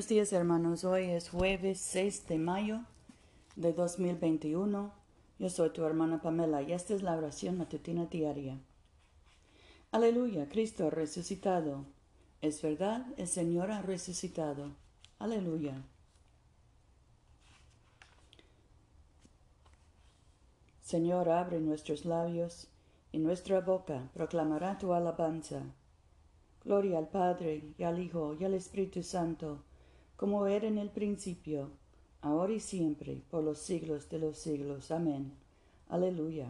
Buenos días hermanos, hoy es jueves 6 de mayo de 2021. Yo soy tu hermana Pamela y esta es la oración matutina diaria. Aleluya, Cristo resucitado. Es verdad, el Señor ha resucitado. Aleluya. Señor, abre nuestros labios y nuestra boca proclamará tu alabanza. Gloria al Padre, y al Hijo, y al Espíritu Santo, como era en el principio, ahora y siempre, por los siglos de los siglos. Amén. Aleluya.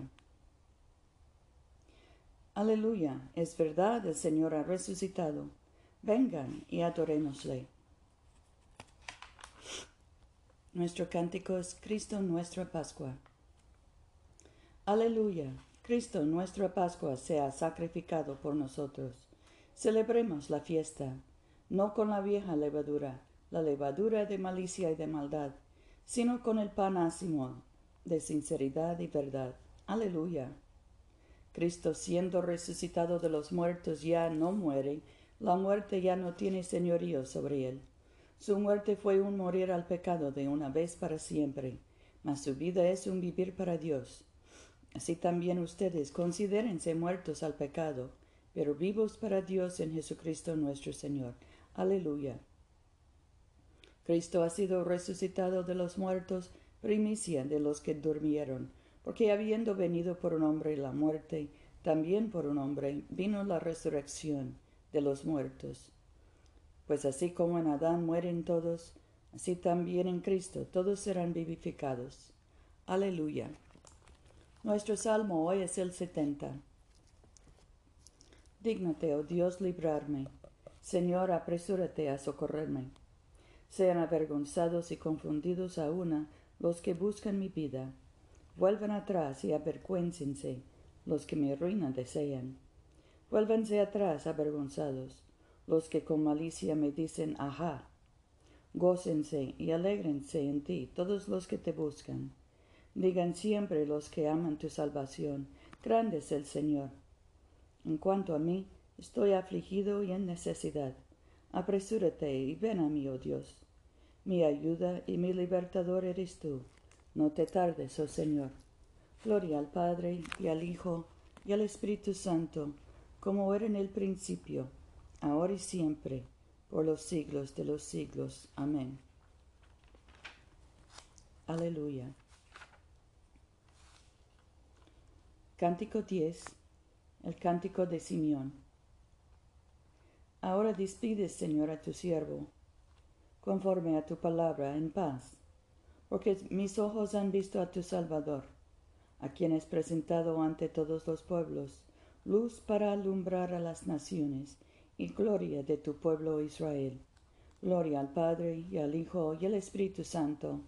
Aleluya. Es verdad, el Señor ha resucitado. Vengan y adorémosle. Nuestro cántico es Cristo nuestra Pascua. Aleluya. Cristo nuestra Pascua se ha sacrificado por nosotros. Celebremos la fiesta, no con la vieja levadura, la levadura de malicia y de maldad, sino con el pan ácimo de sinceridad y verdad. Aleluya. Cristo siendo resucitado de los muertos ya no muere, la muerte ya no tiene señorío sobre él. Su muerte fue un morir al pecado de una vez para siempre, mas su vida es un vivir para Dios. Así también ustedes considérense muertos al pecado pero vivos para Dios en Jesucristo nuestro Señor. Aleluya. Cristo ha sido resucitado de los muertos, primicia de los que durmieron, porque habiendo venido por un hombre la muerte, también por un hombre vino la resurrección de los muertos. Pues así como en Adán mueren todos, así también en Cristo todos serán vivificados. Aleluya. Nuestro salmo hoy es el setenta. Dígnate, oh Dios, librarme. Señor, apresúrate a socorrerme. Sean avergonzados y confundidos a una los que buscan mi vida. Vuelvan atrás y avergüéncense los que mi ruina desean. Vuélvanse atrás avergonzados los que con malicia me dicen ajá. Gócense y alégrense en ti todos los que te buscan. Digan siempre los que aman tu salvación, grande es el Señor. En cuanto a mí, estoy afligido y en necesidad. Apresúrate y ven a mí, oh Dios. Mi ayuda y mi libertador eres tú. No te tardes, oh Señor. Gloria al Padre y al Hijo y al Espíritu Santo, como era en el principio, ahora y siempre, por los siglos de los siglos. Amén. Aleluya. Cántico 10 el cántico de Simeón. Ahora despides, Señor, a tu siervo, conforme a tu palabra, en paz, porque mis ojos han visto a tu Salvador, a quien has presentado ante todos los pueblos, luz para alumbrar a las naciones, y gloria de tu pueblo Israel. Gloria al Padre, y al Hijo, y al Espíritu Santo,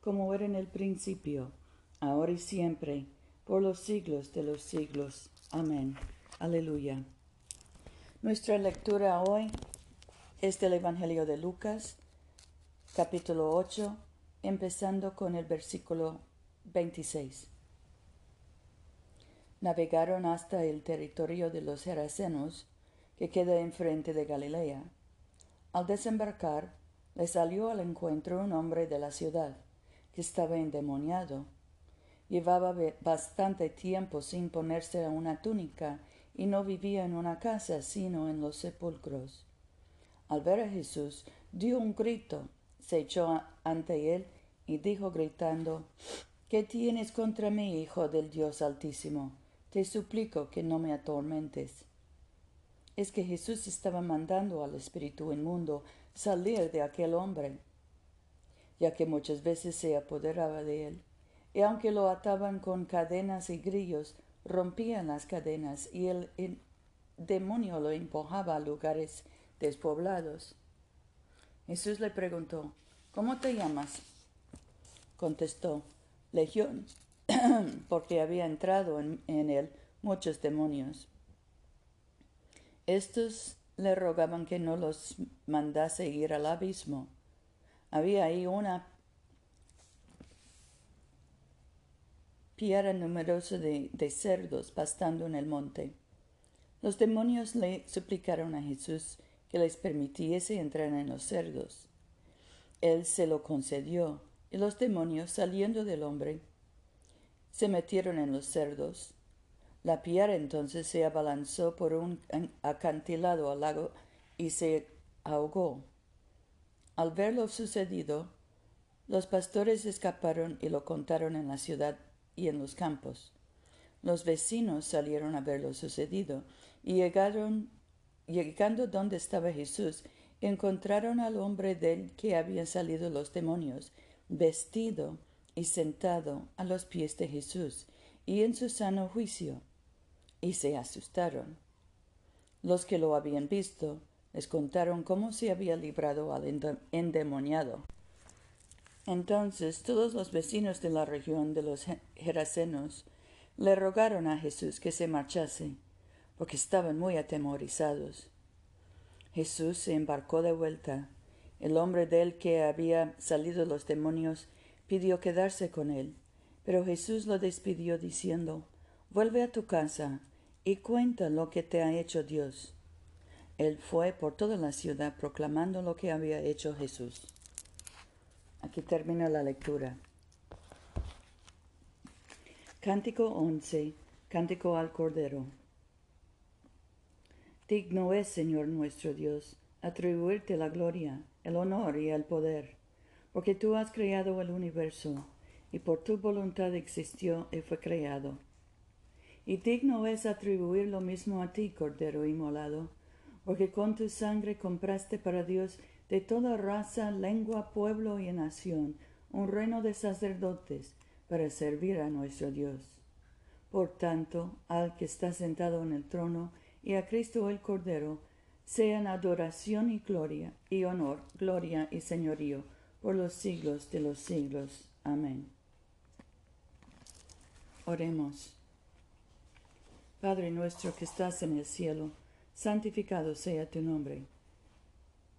como era en el principio, ahora y siempre, por los siglos de los siglos. Amén. Aleluya. Nuestra lectura hoy es del Evangelio de Lucas, capítulo 8, empezando con el versículo 26. Navegaron hasta el territorio de los Gerasenos, que queda enfrente de Galilea. Al desembarcar, le salió al encuentro un hombre de la ciudad, que estaba endemoniado Llevaba bastante tiempo sin ponerse una túnica y no vivía en una casa sino en los sepulcros. Al ver a Jesús, dio un grito, se echó ante él y dijo gritando ¿Qué tienes contra mí, hijo del Dios Altísimo? Te suplico que no me atormentes. Es que Jesús estaba mandando al espíritu inmundo salir de aquel hombre, ya que muchas veces se apoderaba de él y aunque lo ataban con cadenas y grillos, rompían las cadenas y el, demonio lo empujaba a lugares despoblados. Jesús le preguntó, ¿Cómo te llamas? Contestó, Legión, porque había entrado en, en él muchos demonios. Estos le rogaban que no los mandase ir al abismo. Había ahí una piara numerosa de, de cerdos pastando en el monte. Los demonios le suplicaron a Jesús que les permitiese entrar en los cerdos. Él se lo concedió, y los demonios, saliendo del hombre, se metieron en los cerdos. La piara entonces se abalanzó por un acantilado al lago y se ahogó. Al ver lo sucedido, los pastores escaparon y lo contaron en la ciudad y en los campos. Los vecinos salieron a ver lo sucedido y llegaron, llegando donde estaba Jesús, encontraron al hombre del que habían salido los demonios, vestido y sentado a los pies de Jesús y en su sano juicio, y se asustaron. Los que lo habían visto les contaron cómo se había librado al endemoniado. Entonces todos los vecinos de la región de los Gerasenos le rogaron a Jesús que se marchase, porque estaban muy atemorizados. Jesús se embarcó de vuelta. El hombre del que había salido los demonios pidió quedarse con él, pero Jesús lo despidió diciendo, Vuelve a tu casa y cuenta lo que te ha hecho Dios. Él fue por toda la ciudad proclamando lo que había hecho Jesús. Aquí termina la lectura. Cántico 11. Cántico al Cordero. Digno es, Señor nuestro Dios, atribuirte la gloria, el honor y el poder, porque tú has creado el universo, y por tu voluntad existió y fue creado. Y digno es atribuir lo mismo a ti, Cordero inmolado, porque con tu sangre compraste para Dios de toda raza, lengua, pueblo y nación un reino de sacerdotes para servir a nuestro Dios. Por tanto, al que está sentado en el trono y a Cristo el Cordero, sean adoración y gloria, y honor, gloria y señorío por los siglos de los siglos. Amén. Oremos. Padre nuestro que estás en el cielo, santificado sea tu nombre.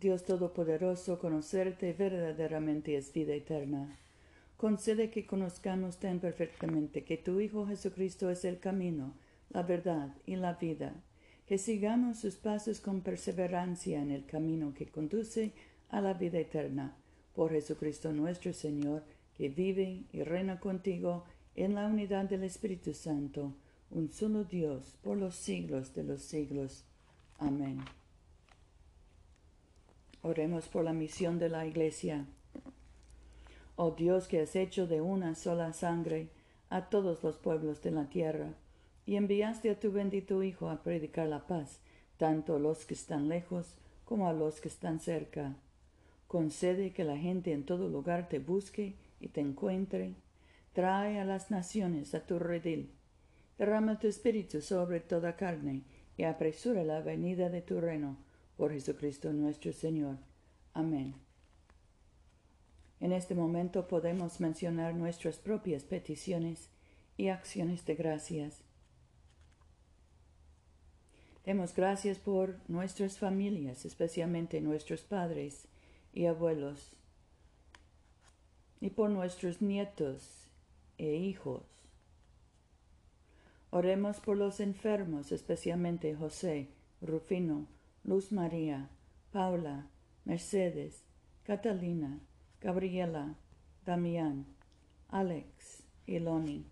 Dios Todopoderoso, conocerte verdaderamente es vida eterna. Concede que conozcamos tan perfectamente que tu Hijo Jesucristo es el camino, la verdad y la vida, que sigamos sus pasos con perseverancia en el camino que conduce a la vida eterna, por Jesucristo nuestro Señor, que vive y reina contigo en la unidad del Espíritu Santo, un solo Dios, por los siglos de los siglos. Amén. Oremos por la misión de la Iglesia. Oh Dios que has hecho de una sola sangre a todos los pueblos de la tierra, y enviaste a tu bendito Hijo a predicar la paz, tanto a los que están lejos como a los que están cerca. Concede que la gente en todo lugar te busque y te encuentre. Trae a las naciones a tu redil. Derrama tu espíritu sobre toda carne y apresura la venida de tu reino por Jesucristo nuestro Señor. Amén. En este momento podemos mencionar nuestras propias peticiones y acciones de gracias. Demos gracias por nuestras familias, especialmente nuestros padres y abuelos, y por nuestros nietos e hijos. Oremos por los enfermos, especialmente José, Rufino, Luz María, Paula, Mercedes, Catalina, Gabriela, Damián, Alex y Loni,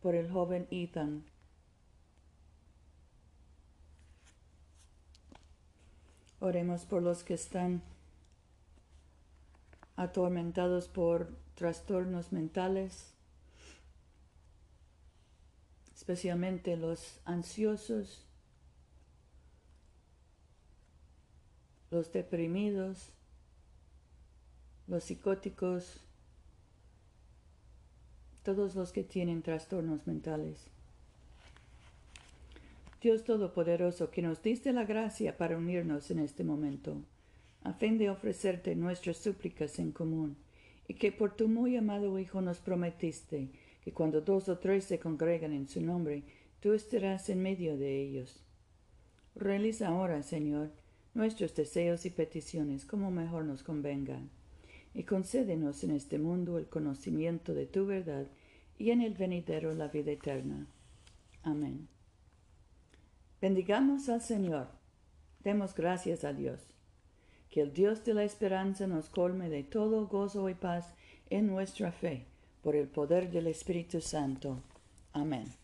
por el joven Ethan. Oremos por los que están atormentados por trastornos mentales, especialmente los ansiosos, los deprimidos, los psicóticos, todos los que tienen trastornos mentales. Dios Todopoderoso, que nos diste la gracia para unirnos en este momento, a fin de ofrecerte nuestras súplicas en común y que por tu muy amado Hijo nos prometiste que cuando dos o tres se congregan en su nombre, tú estarás en medio de ellos. Realiza ahora, Señor, nuestros deseos y peticiones como mejor nos convengan, y concédenos en este mundo el conocimiento de tu verdad y en el venidero la vida eterna. Amén. Bendigamos al Señor. Demos gracias a Dios. Que el Dios de la esperanza nos colme de todo gozo y paz en nuestra fe, por el poder del Espíritu Santo. Amén.